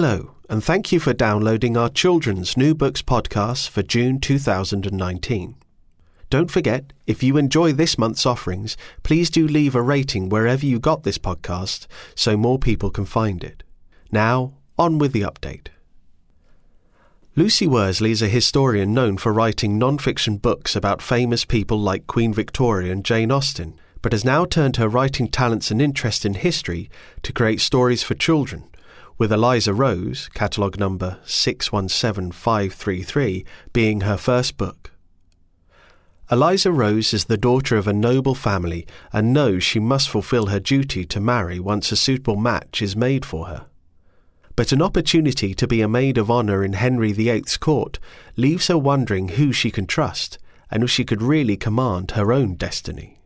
Hello, and thank you for downloading our Children's New Books podcast for June 2019. Don't forget, if you enjoy this month's offerings, please do leave a rating wherever you got this podcast so more people can find it. Now, on with the update. Lucy Worsley is a historian known for writing non fiction books about famous people like Queen Victoria and Jane Austen, but has now turned her writing talents and interest in history to create stories for children, with Eliza Rose, catalogue number 617533, being her first book. Eliza Rose is the daughter of a noble family and knows she must fulfill her duty to marry once a suitable match is made for her. But an opportunity to be a maid of honour in Henry VIII's court leaves her wondering who she can trust and if she could really command her own destiny.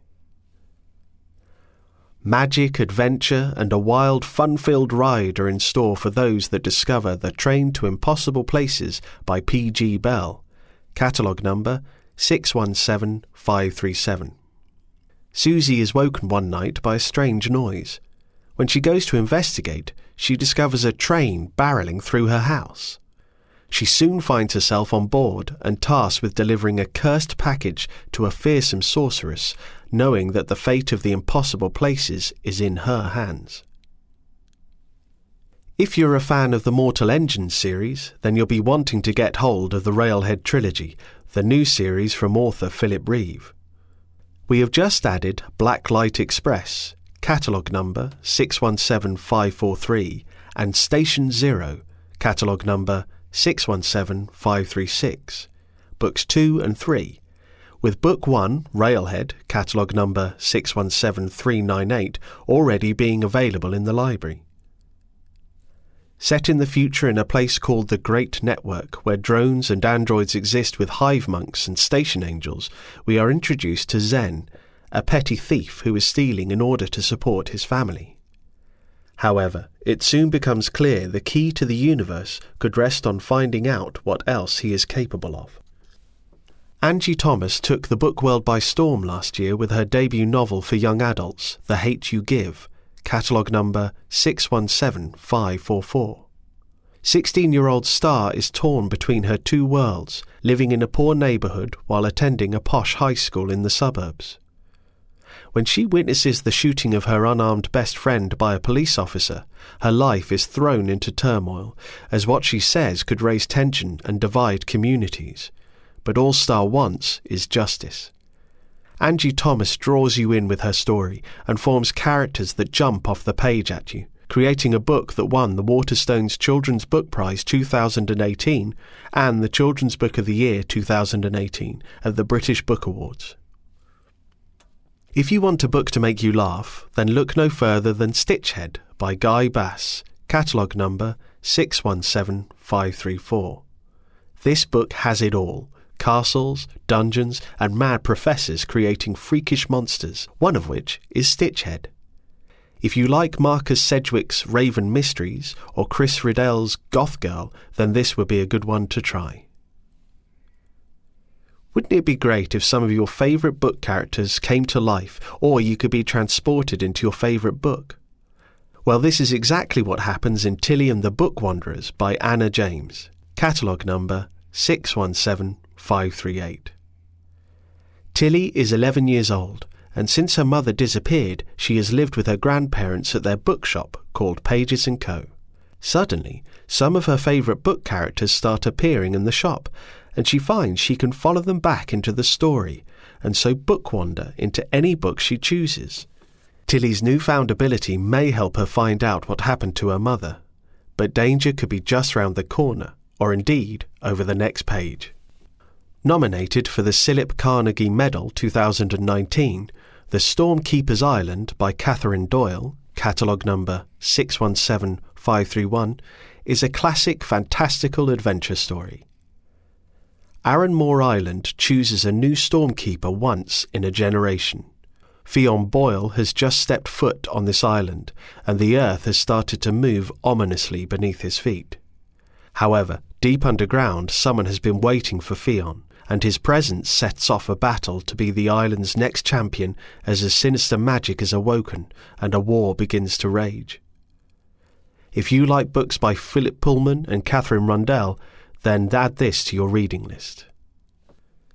Magic, adventure, and a wild, fun filled ride are in store for those that discover The Train to Impossible Places by P.G. Bell, catalogue number 617537. Susie is woken one night by a strange noise. When she goes to investigate, she discovers a train barreling through her house. She soon finds herself on board and tasked with delivering a cursed package to a fearsome sorceress, knowing that the fate of the impossible places is in her hands. If you're a fan of the Mortal Engines series, then you'll be wanting to get hold of the Railhead trilogy, the new series from author Philip Reeve. We have just added Black Light Express, catalogue number 617543, and Station Zero, catalogue number 617536, books 2 and 3, with Book 1, Railhead, catalogue number 617398, already being available in the library. Set in the future in a place called the Great Network, where drones and androids exist with hive monks and station angels, we are introduced to Zen, a petty thief who is stealing in order to support his family. However, it soon becomes clear the key to the universe could rest on finding out what else he is capable of. Angie Thomas took the book world by storm last year with her debut novel for young adults, The Hate You Give, catalogue number 617544. 16 year old Star is torn between her two worlds, living in a poor neighbourhood while attending a posh high school in the suburbs. When she witnesses the shooting of her unarmed best friend by a police officer, her life is thrown into turmoil, as what she says could raise tension and divide communities. But all Star wants is justice. Angie Thomas draws you in with her story and forms characters that jump off the page at you, creating a book that won the Waterstones Children's Book Prize 2018 and the Children's Book of the Year 2018 at the British Book Awards. If you want a book to make you laugh, then look no further than Stitchhead by Guy Bass, catalogue number 617534. This book has it all castles, dungeons, and mad professors creating freakish monsters, one of which is Stitchhead. If you like Marcus Sedgwick's Raven Mysteries or Chris Riddell's Goth Girl, then this would be a good one to try. Wouldn't it be great if some of your favourite book characters came to life, or you could be transported into your favourite book? Well, this is exactly what happens in Tilly and the Book Wanderers by Anna James, catalogue number 617 538. Tilly is 11 years old, and since her mother disappeared, she has lived with her grandparents at their bookshop called Pages & Co. Suddenly, some of her favourite book characters start appearing in the shop, and she finds she can follow them back into the story, and so book wander into any book she chooses. Tilly's newfound ability may help her find out what happened to her mother, but danger could be just round the corner, or indeed over the next page. Nominated for the CILIP Carnegie Medal 2019, The Stormkeeper's Island by Catherine Doyle, catalogue number 617531, is a classic fantastical adventure story. Arranmore Island chooses a new stormkeeper once in a generation. Fionn Boyle has just stepped foot on this island, and the earth has started to move ominously beneath his feet. However, deep underground, someone has been waiting for Fionn, and his presence sets off a battle to be the island's next champion as a sinister magic is awoken and a war begins to rage. If you like books by Philip Pullman and Katherine Rundell, then add this to your reading list.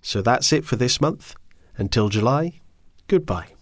So that's it for this month. Until July, goodbye.